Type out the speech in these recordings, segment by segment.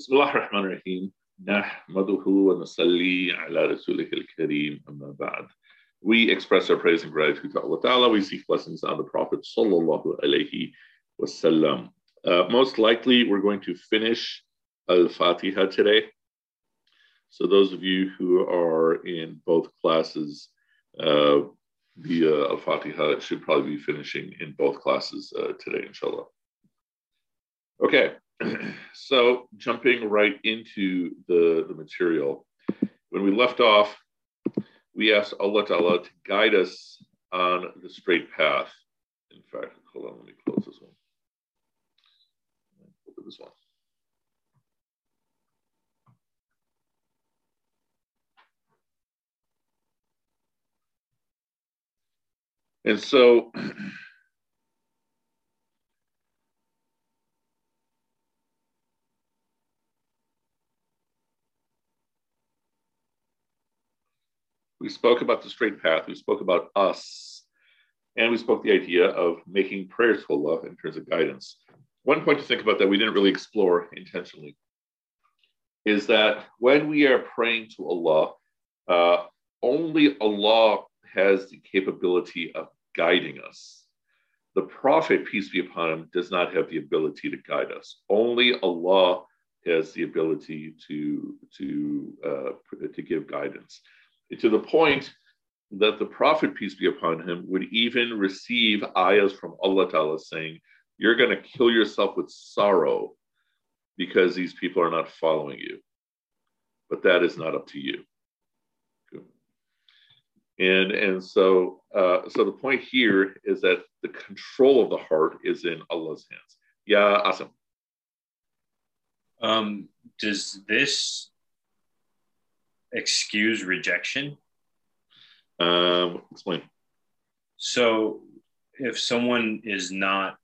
بسم الله الرحمن الرحيم نحمده ونصلي على رسوله الكريم أما بعد We express our praise and gratitude to Allah Ta'ala. We seek blessings on the Prophet Sallallahu Alaihi Wasallam. Uh, most likely, we're going to finish Al-Fatiha today. So those of you who are in both classes, uh, the uh, Al-Fatiha should probably be finishing in both classes uh, today, inshallah. Okay, so jumping right into the, the material. When we left off, we asked Allah Ta'ala to guide us on the straight path. In fact, hold on, let me close this one. Look at this one. And so we spoke about the straight path, we spoke about us, and we spoke the idea of making prayer to Allah in terms of guidance. One point to think about that we didn't really explore intentionally is that when we are praying to Allah, uh, only Allah has the capability of guiding us. The Prophet, peace be upon him, does not have the ability to guide us. Only Allah has the ability to, to, uh, to give guidance. To the point that the Prophet, peace be upon him, would even receive ayahs from Allah Ta'ala saying, You're going to kill yourself with sorrow because these people are not following you. But that is not up to you. And, and so, uh, so the point here is that the control of the heart is in Allah's hands. Yeah, awesome. Um, does this excuse rejection? Um, explain. So, if someone is not,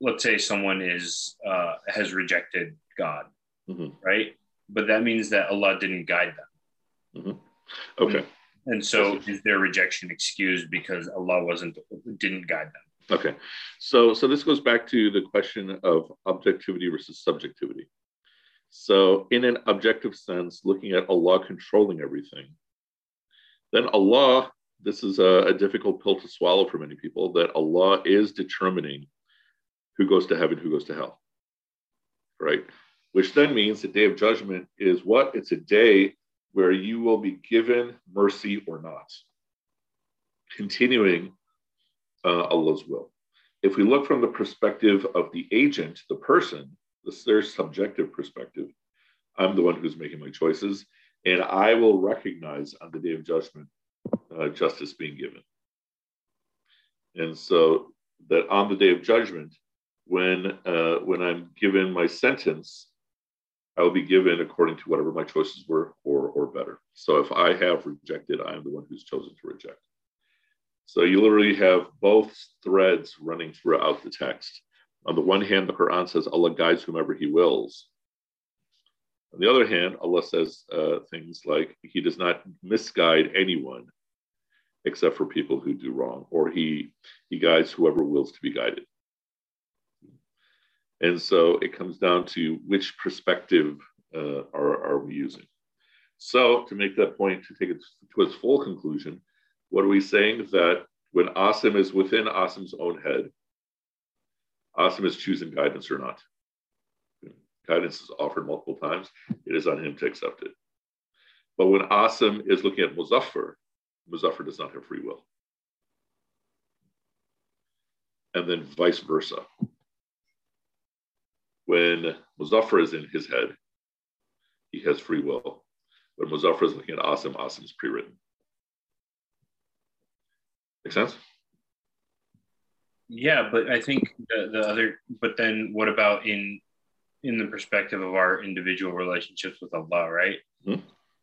let's say someone is uh, has rejected God, mm-hmm. right? But that means that Allah didn't guide them. Mm-hmm. Okay. And so is their rejection excused because Allah wasn't didn't guide them? Okay. So so this goes back to the question of objectivity versus subjectivity. So in an objective sense, looking at Allah controlling everything, then Allah, this is a, a difficult pill to swallow for many people, that Allah is determining who goes to heaven, who goes to hell. Right? Which then means the day of judgment is what? It's a day where you will be given mercy or not, continuing uh, Allah's will. If we look from the perspective of the agent, the person, this their subjective perspective, I'm the one who's making my choices, and I will recognize on the day of judgment uh, justice being given. And so that on the day of judgment, when uh, when I'm given my sentence, I will be given according to whatever my choices were or, or better. So if I have rejected, I am the one who's chosen to reject. So you literally have both threads running throughout the text. On the one hand, the Quran says Allah guides whomever He wills. On the other hand, Allah says uh, things like He does not misguide anyone except for people who do wrong, or He He guides whoever wills to be guided. And so it comes down to which perspective uh, are, are we using. So to make that point, to take it to its full conclusion, what are we saying? That when Asim is within Asim's own head, Asim is choosing guidance or not. Guidance is offered multiple times. It is on him to accept it. But when Asim is looking at Muzaffar, Muzaffar does not have free will. And then vice versa when Muzaffar is in his head, he has free will. When Muzaffar is looking at Asim, Asim is pre-written. Make sense? Yeah, but I think the, the other, but then what about in in the perspective of our individual relationships with Allah, right? Mm-hmm.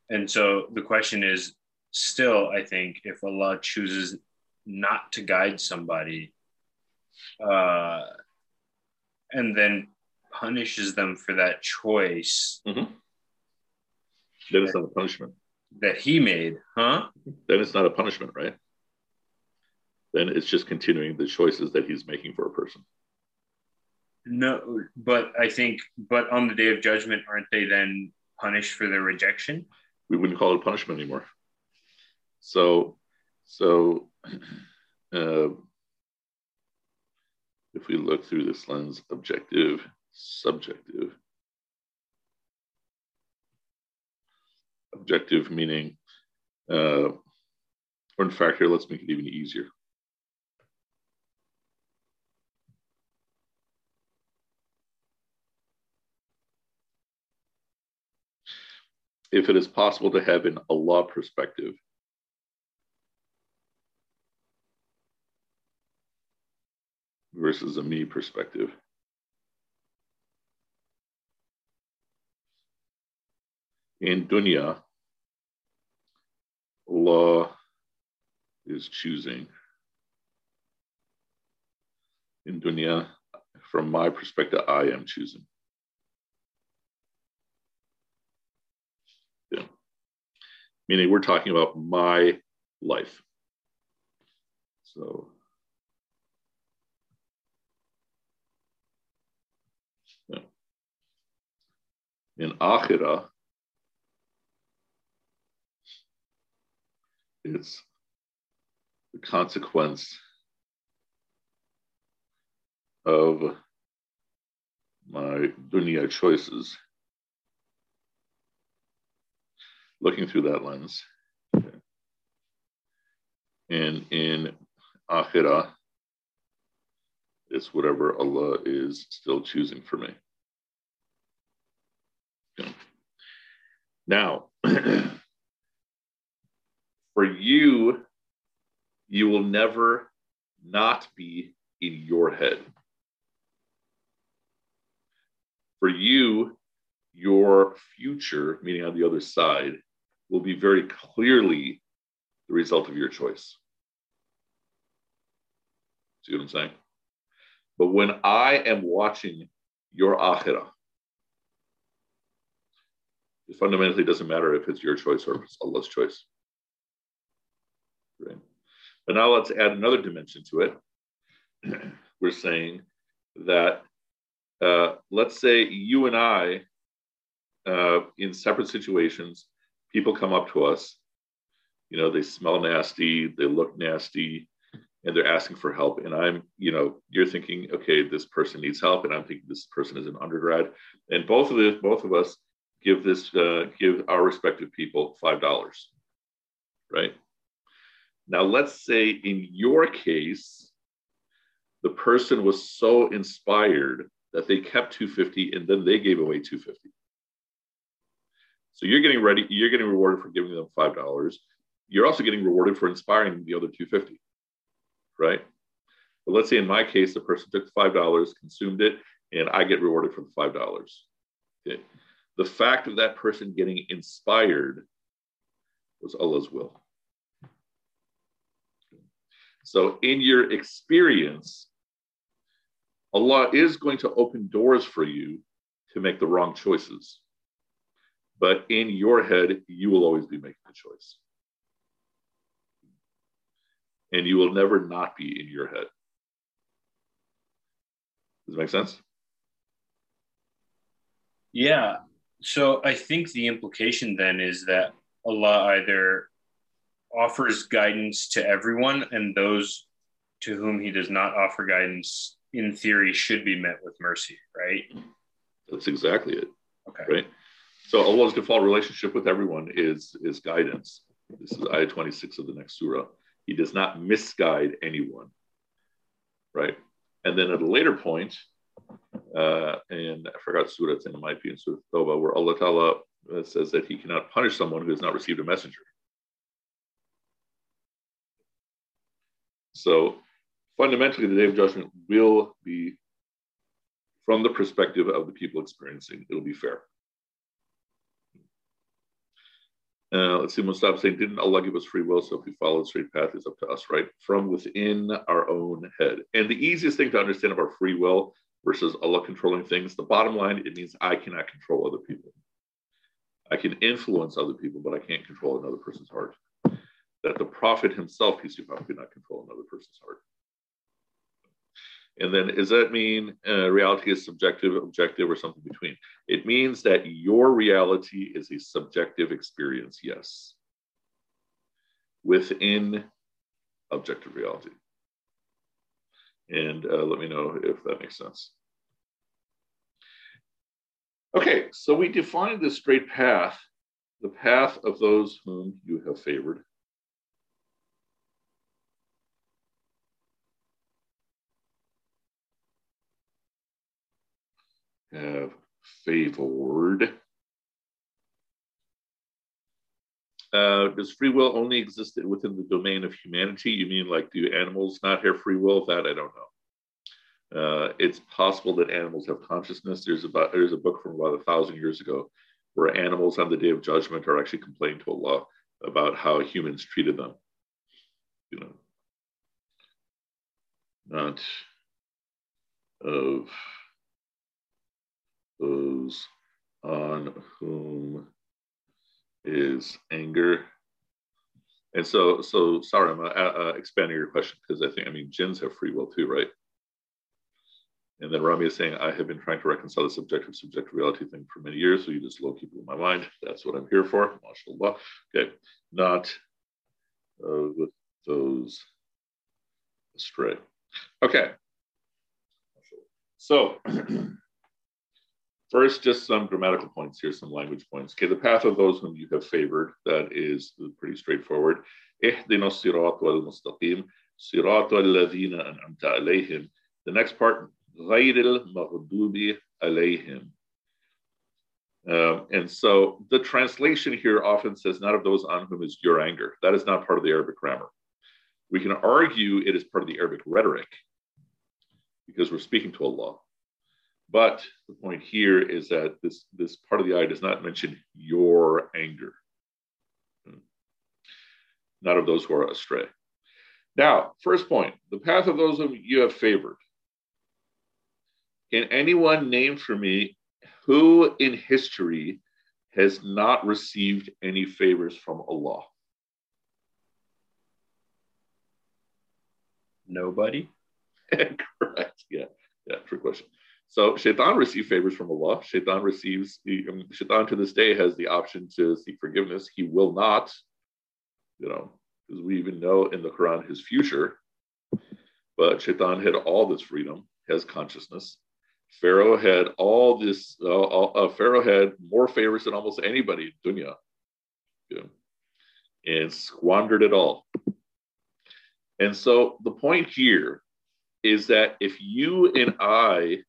And so the question is still, I think, if Allah chooses not to guide somebody, uh, and then punishes them for that choice. Mm-hmm. Then it's not a punishment. That he made, huh? Then it's not a punishment, right? Then it's just continuing the choices that he's making for a person. No, but I think, but on the day of judgment, aren't they then punished for their rejection? We wouldn't call it punishment anymore. So, so uh, if we look through this lens, objective, subjective. Objective meaning, uh, or in fact, here, let's make it even easier. If it is possible to have an Allah perspective. Versus a me perspective. In dunya, Allah is choosing. In dunya, from my perspective, I am choosing. Meaning we're talking about my life. So, yeah. in Akhirah, it's the consequence of my dunya choices looking through that lens. And in Akhirah, it's whatever Allah is still choosing for me. Okay. Now, for you, you will never not be in your head. For you, your future, meaning on the other side, will be very clearly the result of your choice. See what I'm saying? But when I am watching your akhirah, it fundamentally doesn't matter if it's your choice or it's Allah's choice. Right? But now let's add another dimension to it. We're saying that uh, let's say you and I, uh, in separate situations, people come up to us, you know, they smell nasty, they look nasty, and they're asking for help. And I'm, you know, you're thinking, okay, this person needs help, and I'm thinking this person is an undergrad, and both of this, both of us give this, uh, give our respective people five dollars, right? Now, let's say in your case, the person was so inspired that they kept 250 and then they gave away 250. So you're getting ready, you're getting rewarded for giving them five dollars. You're also getting rewarded for inspiring the other 250, right? But let's say in my case, the person took five dollars, consumed it, and I get rewarded for the five dollars. Okay. The fact of that person getting inspired was Allah's will. So in your experience, Allah is going to open doors for you to make the wrong choices. But in your head, you will always be making the choice. And you will never not be in your head. Does it make sense? Yeah. So I think the implication then is that Allah either offers guidance to everyone, and those to whom he does not offer guidance, in theory, should be met with mercy, right? That's exactly it. Okay. Right. So Allah's default relationship with everyone is, is guidance. This is ayah 26 of the next surah. He does not misguide anyone, right? And then at a later point, uh, and I forgot surah it's in, it might be in Surah Toba, where Allah Ta'ala uh, says that he cannot punish someone who has not received a messenger. So fundamentally, the day of judgment will be from the perspective of the people experiencing. It'll be fair. Uh, let's see, Mustafa saying, didn't Allah give us free will? So if we follow the straight path, it's up to us, right? From within our own head. And the easiest thing to understand about free will versus Allah controlling things, the bottom line, it means I cannot control other people. I can influence other people, but I can't control another person's heart. That the Prophet himself, peace be upon him, could not control another person's heart. And then, does that mean uh, reality is subjective, objective, or something between? It means that your reality is a subjective experience, yes, within objective reality. And uh, let me know if that makes sense. Okay, so we define the straight path, the path of those whom you have favored. Have favored. Uh, does free will only exist within the domain of humanity? You mean like do animals not have free will? That I don't know. Uh, it's possible that animals have consciousness. There's about there's a book from about a thousand years ago where animals on the day of judgment are actually complaining to Allah about how humans treated them. You know, not of those on whom is anger. And so, so sorry, I'm uh, uh, expanding your question because I think I mean jinns have free will too, right? And then Rami is saying, I have been trying to reconcile the subjective subjective reality thing for many years. So you just low keep it in my mind. That's what I'm here for. MashaAllah. Okay. Not uh, with those astray. Okay. So first, just some grammatical points here, some language points. Okay, the path of those whom you have favored, that is pretty straightforward. اهدنا الصراط المستقيم صراط الذين أنعمت عليهم. The next part, غير المغضوب عليهم. Um, and so the translation here often says, not of those on whom is your anger. That is not part of the Arabic grammar. We can argue it is part of the Arabic rhetoric because we're speaking to Allah. But the point here is that this, this part of the eye does not mention your anger, hmm. not of those who are astray. Now, first point the path of those whom you have favored. Can anyone name for me who in history has not received any favors from Allah? Nobody. Correct. Yeah. Yeah. True question. So Shaitan received favors from Allah. Shaitan receives, um, Shaitan to this day has the option to seek forgiveness. He will not, you know, because we even know in the Quran his future. But Shaitan had all this freedom, has consciousness. Pharaoh had all this, uh, uh, Pharaoh had more favors than almost anybody in dunya. And squandered it all. And so the point here is that if you and I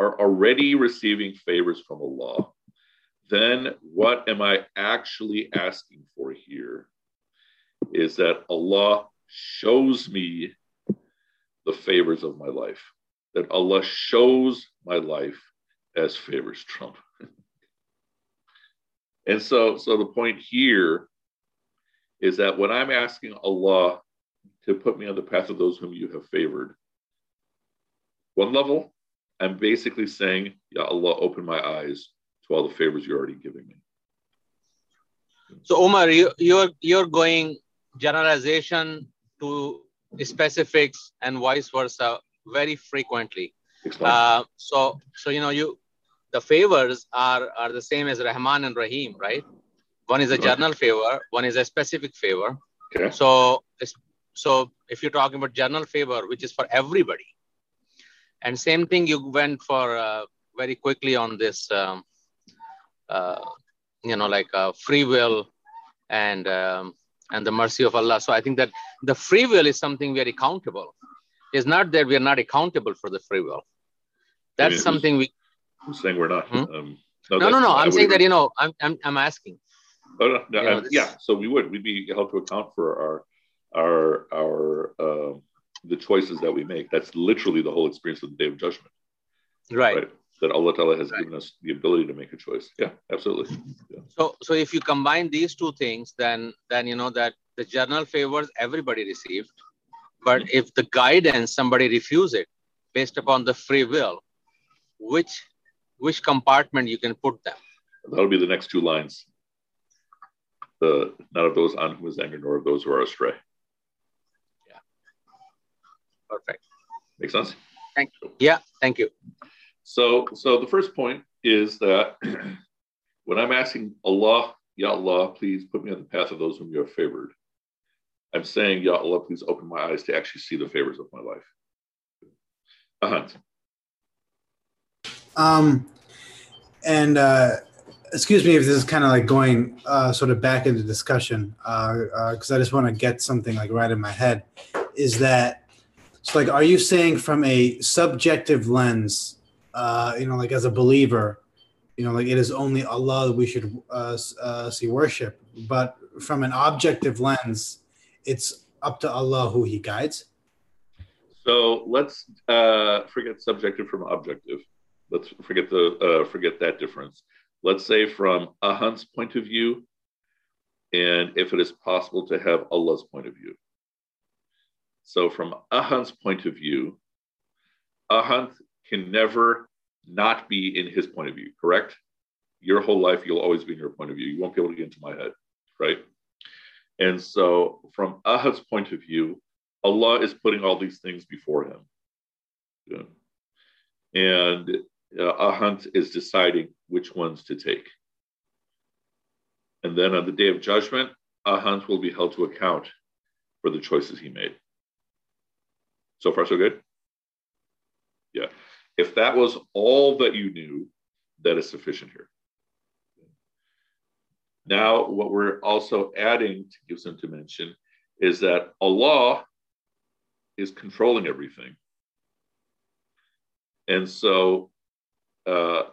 are already receiving favors from Allah, then what am I actually asking for here is that Allah shows me the favors of my life that Allah shows my life as favors Trump. and so, so the point here is that when I'm asking Allah to put me on the path of those whom you have favored, one level, I'm basically saying, Ya Allah, open my eyes to all the favors you're already giving me. So Omar, you, you're you're going generalization to specifics and vice versa very frequently. Uh, so, so you know, you the favors are are the same as Rahman and Rahim, right? One is a general favor, one is a specific favor. Okay. So, so if you're talking about general favor, which is for everybody, and same thing you went for uh, very quickly on this, um, uh, you know, like uh, free will and um, and the mercy of Allah. So I think that the free will is something very countable It's not that we are not accountable for the free will. That's I mean, something we. I'm saying we're not. Hmm? Um, no, no, no, no. I'm saying that you know, I'm, I'm, I'm asking. Oh no, no know, yeah. So we would, we'd be held to account for our, our, our, uh, the choices that we make. That's literally the whole experience of the Day of Judgment. Right. right? That Allah Ta'ala has right. given us the ability to make a choice. Yeah, absolutely. Yeah. So, so if you combine these two things, then, then you know that the journal favors everybody received but if the guidance somebody refuse it based upon the free will, which which compartment you can put them? That'll be the next two lines. The not of those on whom is anger, nor of those who are astray. Yeah. Perfect. Make sense? Thank you. Yeah, thank you. So, so the first point is that when I'm asking Allah, Ya Allah, please put me on the path of those whom you have favored. I'm saying, Ya Allah, please open my eyes to actually see the favors of my life. Ahant. Um, and uh, excuse me if this is kind of like going uh, sort of back into discussion because uh, uh, I just want to get something like right in my head. Is that so? Like, are you saying from a subjective lens, uh, you know, like as a believer, you know, like it is only Allah that we should uh, uh, see worship, but from an objective lens, it's up to Allah who He guides. So let's uh, forget subjective from objective. Let's forget the uh, forget that difference let's say from Ahant's point of view, and if it is possible to have Allah's point of view. So, from Ahant's point of view, Ahant can never not be in his point of view, correct? Your whole life, you'll always be in your point of view. You won't be able to get into my head, right? And so, from Ahant's point of view, Allah is putting all these things before him. Yeah. And uh, Ahant is deciding which ones to take. And then on the day of judgment, Ahant will be held to account for the choices he made. So far, so good? Yeah. If that was all that you knew, that is sufficient here. Now, what we're also adding to give some dimension is that Allah is controlling everything. And so uh,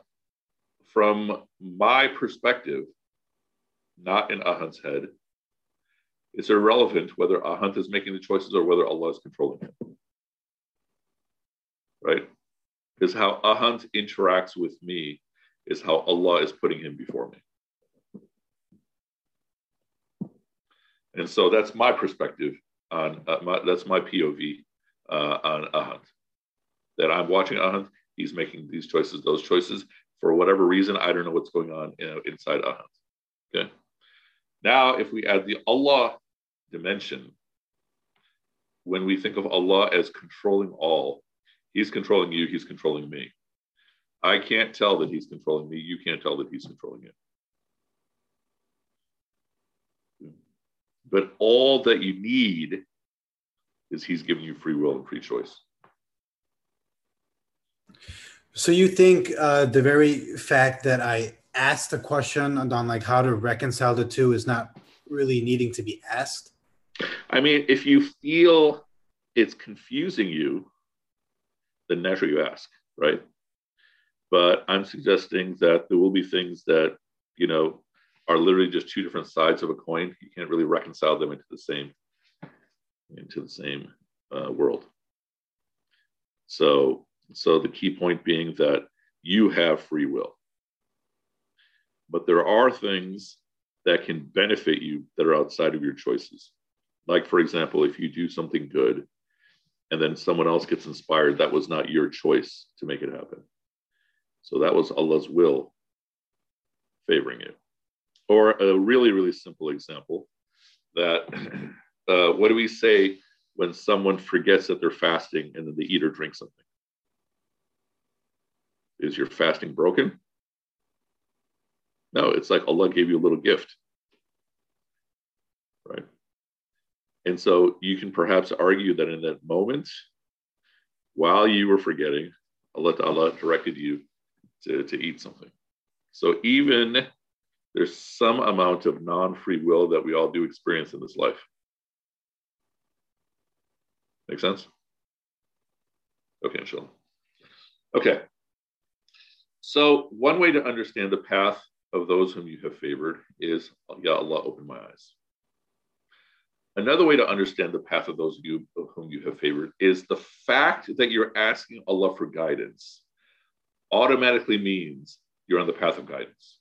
from my perspective, not in Ahant's head, it's irrelevant whether Ahant is making the choices or whether Allah is controlling him. Right? Is how Ahant interacts with me is how Allah is putting him before me. And so that's my perspective on uh, my, that's my POV uh, on Ahant. That I'm watching Ahant he's making these choices, those choices. For whatever reason, I don't know what's going on inside Ahant. Okay. Now, if we add the Allah dimension, when we think of Allah as controlling all, He's controlling you, He's controlling me. I can't tell that He's controlling me. You can't tell that He's controlling you. But all that you need is He's giving you free will and free choice. So you think uh, the very fact that I asked the question on like how to reconcile the two is not really needing to be asked? I mean, if you feel it's confusing you, then naturally you ask, right? But I'm suggesting that there will be things that, you know, are literally just two different sides of a coin. You can't really reconcile them into the same into the same uh, world. So so the key point being that you have free will. But there are things that can benefit you that are outside of your choices. Like, for example, if you do something good and then someone else gets inspired, that was not your choice to make it happen. So that was Allah's will favoring you. Or a really, really simple example that uh, what do we say when someone forgets that they're fasting and then they eat or drink something? Is your fasting broken? No, it's like Allah gave you a little gift. Right? And so you can perhaps argue that in that moment, while you were forgetting, Allah directed you to, to eat something. So even there's some amount of non-free will that we all do experience in this life. Make sense? Okay, inshallah. Okay. So, one way to understand the path of those whom you have favored is, Ya Allah, open my eyes. Another way to understand the path of those of you of whom you have favored is the fact that you're asking Allah for guidance automatically means you're on the path of guidance.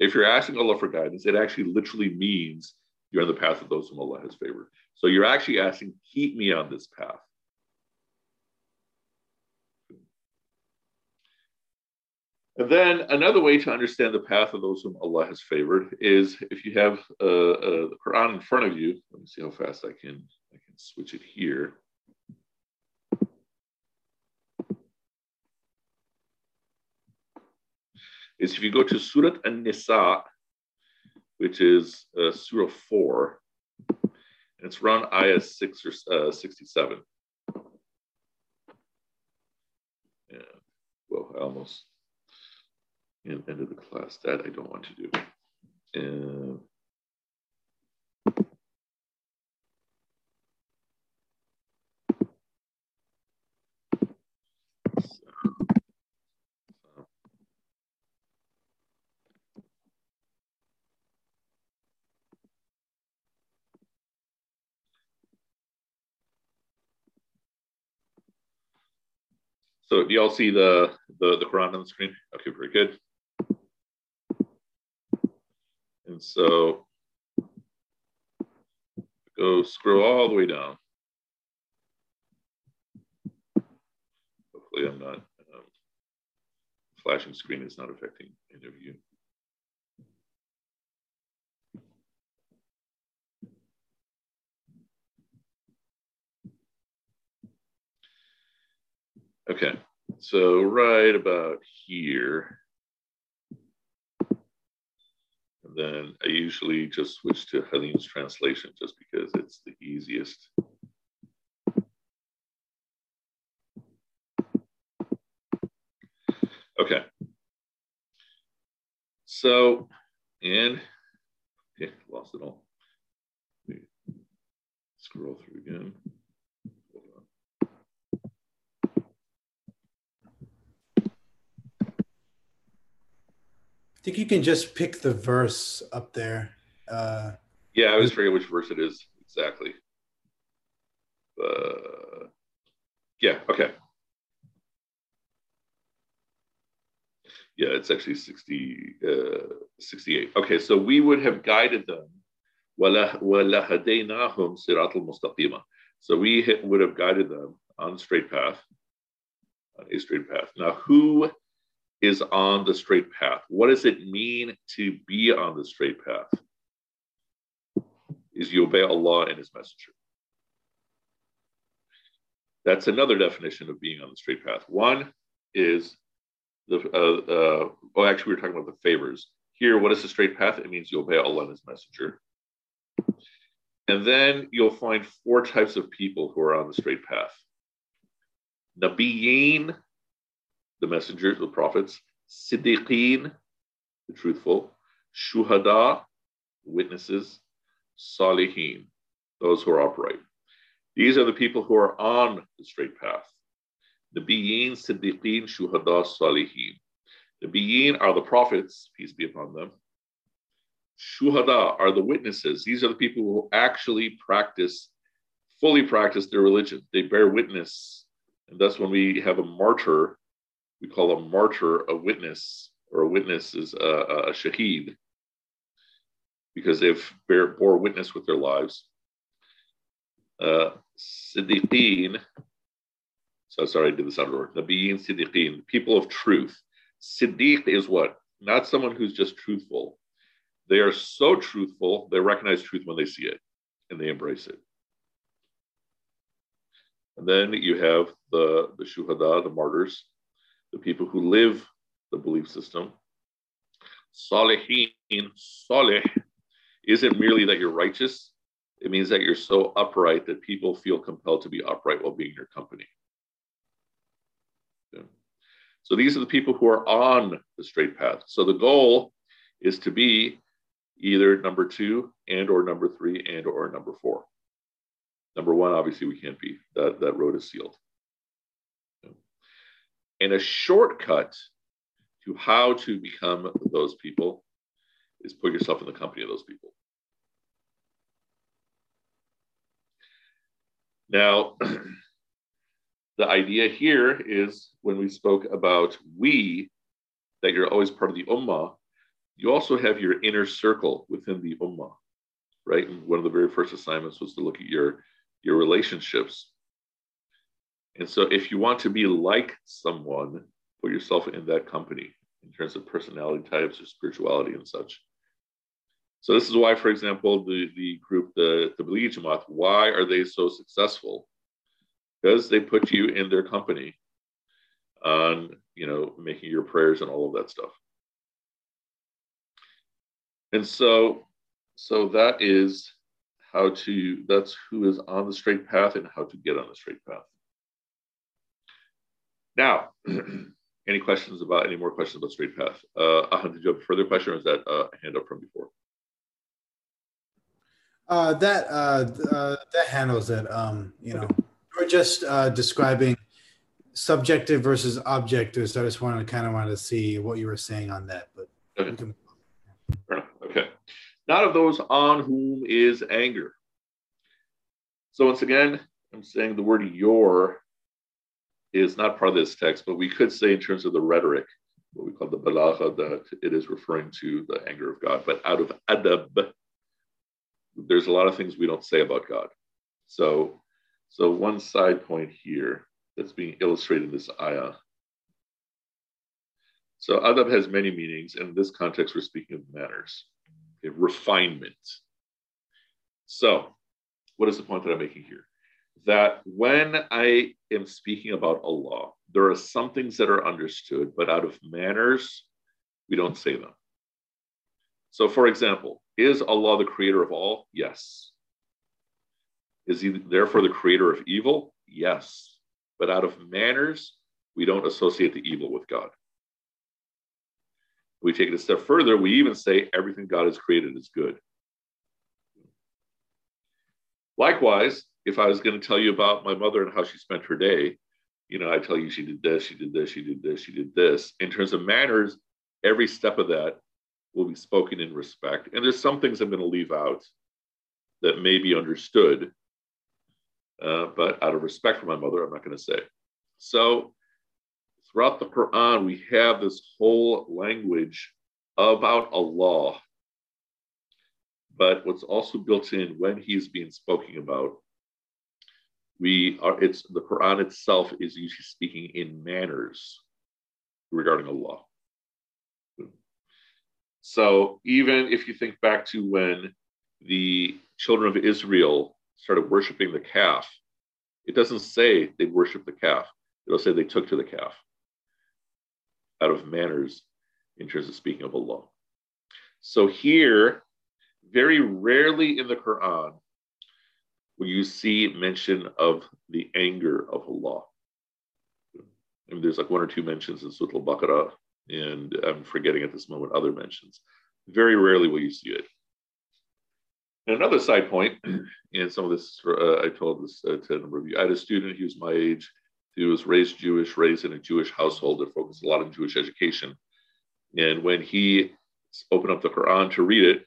If you're asking Allah for guidance, it actually literally means you're on the path of those whom Allah has favored. So you're actually asking, keep me on this path. And then another way to understand the path of those whom Allah has favored is if you have uh, uh, the Quran in front of you. Let me see how fast I can I can switch it here. Is if you go to Surat An-Nisa, which is uh, Surah 4, and it's around Ayah 6 or uh, 67. Yeah. Well, I almost the end of the class. That I don't want to do. Uh, So do y'all see the, the, the Quran on the screen? Okay, very good. And so go scroll all the way down. Hopefully I'm not, um, flashing screen is not affecting any of you. Okay, so right about here. And then I usually just switch to Helene's translation just because it's the easiest. Okay. So, and, okay, lost it all. Scroll through again. Think you can just pick the verse up there. Uh, yeah, I was forget which verse it is exactly. Uh, yeah, okay. Yeah, it's actually 60, uh, 68. Okay, so we would have guided them. So we would have guided them on the straight path, on a straight path. Now, who is on the straight path. What does it mean to be on the straight path? Is you obey Allah and His Messenger. That's another definition of being on the straight path. One is the, uh, uh, oh, actually, we were talking about the favors. Here, what is the straight path? It means you obey Allah and His Messenger. And then you'll find four types of people who are on the straight path. Nabiyyin, the messengers, the prophets, Siddiqeen, the truthful, Shuhada, witnesses, Salihin, those who are upright. These are the people who are on the straight path. The Nabiyyin, Siddiqeen, Shuhada, Salihin. The Nabiyyin are the prophets, peace be upon them. Shuhada are the witnesses. These are the people who actually practice, fully practice their religion. They bear witness. And thus, when we have a martyr, we call a martyr a witness, or a witness is a, a shaheed, because they've bear, bore witness with their lives. Uh, Siddiqeen, so sorry, I did this out of order. Nabiyin Siddiqeen, people of truth. Siddiq is what? Not someone who's just truthful. They are so truthful, they recognize truth when they see it and they embrace it. And then you have the, the shuhada, the martyrs, the people who live the belief system. Salihin, salih, isn't merely that you're righteous, it means that you're so upright that people feel compelled to be upright while being in your company. Yeah. So these are the people who are on the straight path. So the goal is to be either number two and or number three and or number four. Number one, obviously, we can't be. That, that road is sealed. And a shortcut to how to become those people is put yourself in the company of those people. Now, the idea here is when we spoke about we, that you're always part of the ummah, you also have your inner circle within the ummah, right? And one of the very first assignments was to look at your, your relationships and so, if you want to be like someone, put yourself in that company in terms of personality types or spirituality and such. So, this is why, for example, the, the group, the, the Tablighi Jamaat, why are they so successful? Because they put you in their company on, you know, making your prayers and all of that stuff. And so, so that is how to, that's who is on the straight path and how to get on the straight path. Now, any questions about, any more questions about straight path? Uh, Ahan, did you have a further question or is that uh, a hand up from before? Uh, that uh, uh, that handles it. Um, you know, we're just uh, describing subjective versus objective. So I just wanted to kind of want to see what you were saying on that. But okay. Can... okay. Not of those on whom is anger. So once again, I'm saying the word your is not part of this text, but we could say in terms of the rhetoric, what we call the balagha, that it is referring to the anger of God. But out of adab, there's a lot of things we don't say about God. So, so one side point here that's being illustrated in this ayah. So adab has many meanings. and In this context, we're speaking of manners, okay, refinement. So, what is the point that I'm making here? That when I am speaking about Allah, there are some things that are understood, but out of manners, we don't say them. So, for example, is Allah the creator of all? Yes. Is he therefore the creator of evil? Yes. But out of manners, we don't associate the evil with God. We take it a step further, we even say everything God has created is good. Likewise, if I was going to tell you about my mother and how she spent her day, you know, I tell you she did this, she did this, she did this, she did this. In terms of manners, every step of that will be spoken in respect. And there's some things I'm going to leave out that may be understood, uh, but out of respect for my mother, I'm not going to say. So throughout the Quran, we have this whole language about Allah. But what's also built in when he's being spoken about, we are it's the Quran itself is usually speaking in manners regarding Allah. So even if you think back to when the children of Israel started worshiping the calf, it doesn't say they worshiped the calf. It'll say they took to the calf out of manners in terms of speaking of Allah. So here, very rarely in the Quran you see mention of the anger of Allah. There's like one or two mentions in Surah Al-Baqarah and I'm forgetting at this moment other mentions. Very rarely will you see it. And another side point, and some of this uh, I told this uh, to a number of you. I had a student, he was my age, he was raised Jewish, raised in a Jewish household that focused a lot on Jewish education. And when he opened up the Quran to read it,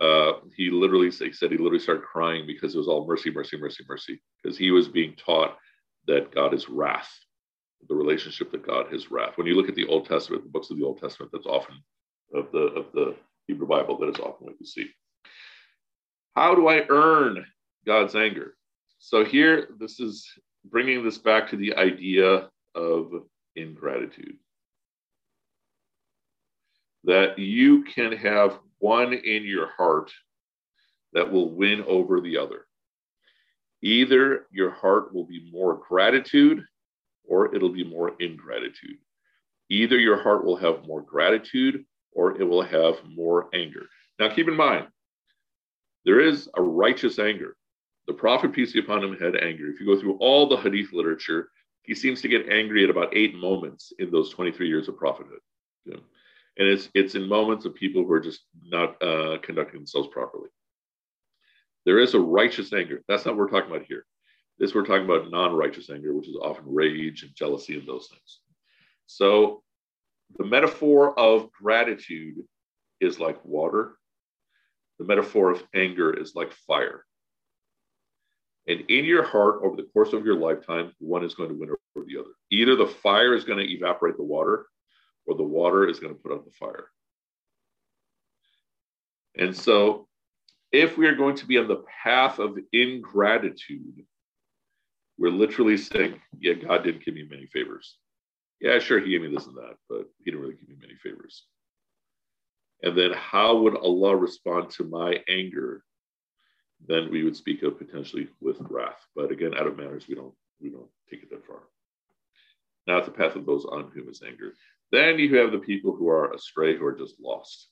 uh, he literally he said he literally started crying because it was all mercy, mercy, mercy, mercy, because he was being taught that God is wrath the relationship that God has wrath. When you look at the Old Testament, the books of the Old Testament, that's often of the of the Hebrew Bible, that is often what you see. How do I earn God's anger? So here, this is bringing this back to the idea of ingratitude. That you can have one in your heart that will win over the other. Either your heart will be more gratitude or it'll be more ingratitude. Either your heart will have more gratitude or it will have more anger. Now, keep in mind, there is a righteous anger. The Prophet, peace be upon him, had anger. If you go through all the Hadith literature, he seems to get angry at about eight moments in those 23 years of prophethood. And it's, it's in moments of people who are just not uh, conducting themselves properly. There is a righteous anger. That's not what we're talking about here. This we're talking about non-righteous anger, which is often rage and jealousy and those things. So the metaphor of gratitude is like water. The metaphor of anger is like fire. And in your heart, over the course of your lifetime, one is going to win over the other. Either the fire is going to evaporate the water, or the water is going to put out the fire. And so, if we are going to be on the path of ingratitude, we're literally saying, yeah, God didn't give me many favors. Yeah, sure, he gave me this and that, but he didn't really give me many favors. And then how would Allah respond to my anger? Then we would speak of potentially with wrath. But again, out of manners, we don't we don't take it that far. Now it's the path of those on whom is anger. Then you have the people who are astray, who are just lost.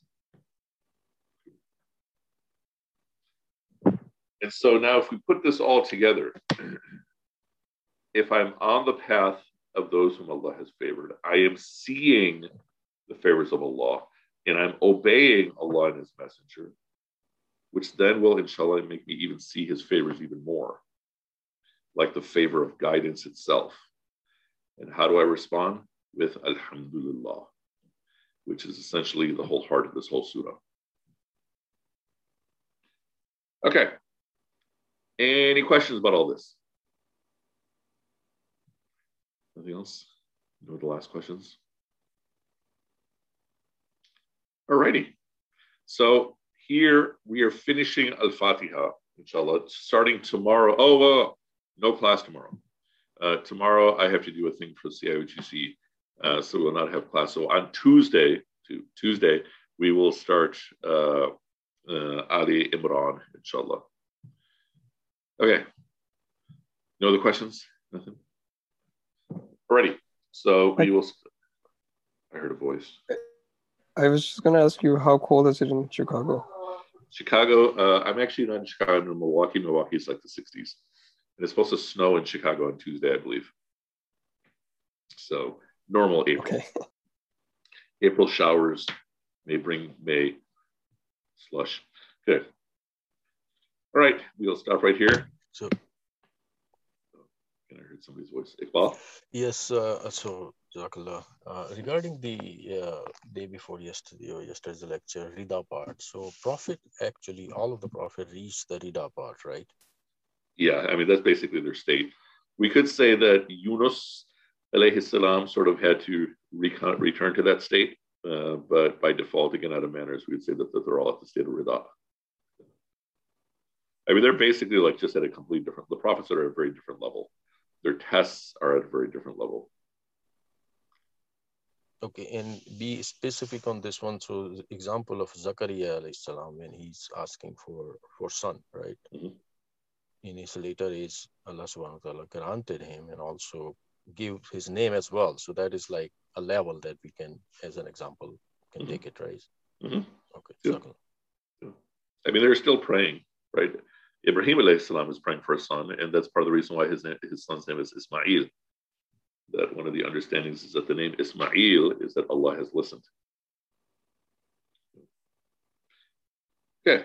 And so now, if we put this all together, if I'm on the path of those whom Allah has favored, I am seeing the favors of Allah and I'm obeying Allah and His Messenger, which then will, inshallah, make me even see His favors even more, like the favor of guidance itself. And how do I respond? With Alhamdulillah, which is essentially the whole heart of this whole surah. Okay. Any questions about all this? Nothing else? No, the last questions? Alrighty. So here we are finishing Al Fatiha, inshallah, starting tomorrow. Oh, uh, no class tomorrow. Uh, tomorrow I have to do a thing for CIOGC, uh, so we'll not have class. So on Tuesday, to Tuesday, we will start uh, uh, Ali Imran, inshallah. Okay. No other questions? Nothing? Alrighty. So we will. I heard a voice. I was just going to ask you, how cold is it in Chicago? Chicago, uh, I'm actually not in Chicago, I'm in Milwaukee. Milwaukee is like the 60s. And it's supposed to snow in Chicago on Tuesday, I believe. So normal April. Okay. April showers may bring May slush. Good. All right, we'll stop right here. So, I heard somebody's voice. Iqbal? Yes, uh, so Jazakallah. Uh, regarding the uh, day before yesterday or yesterday's lecture, Rida part. So Prophet actually, all of the Prophet reached the Rida part, right? Yeah, I mean, that's basically their state. We could say that Yunus alayhi salam sort of had to recon- return to that state, uh, but by default, again, out of manners, we would say that, that they're all at the state of Rida. I mean, they're basically like just at a completely different, the prophets are at a very different level. Their tests are at a very different level. Okay, and be specific on this one. So, example of Zakaria alayhi salam when he's asking for for son, right? Mm-hmm. In his later age, Allah subhanahu wa ta'ala granted him and also give his name as well. So that is like a level that we can, as an example, can mm-hmm. take it, right? Mm-hmm. Okay. Yeah. yeah. I mean, they're still praying, right? Ibrahim alayhi salam is praying for a son, and that's part of the reason why his name, his son's name is Ismail that one of the understandings is that the name Ismail is that Allah has listened. Okay.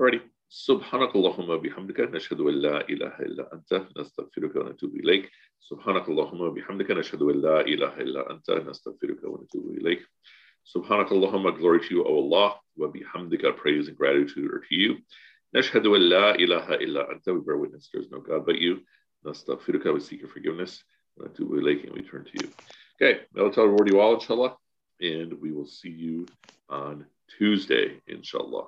Alrighty. سبحانك اللهم وبحمدك نشهد أن لا إله إلا أنت نستغفرك ونتوب إليك سبحانك اللهم وبحمدك نشهد أن لا إله إلا أنت نستغفرك ونتوب إليك سبحانك اللهم glory to you O Allah وبحمدك praise and gratitude are to you نشهد أن لا إله إلا أنت we bear witness there is no God but you نستغفرك we seek your forgiveness to Lake and we turn to you. Okay, I'll tell word you all, inshallah, and we will see you on Tuesday, inshallah.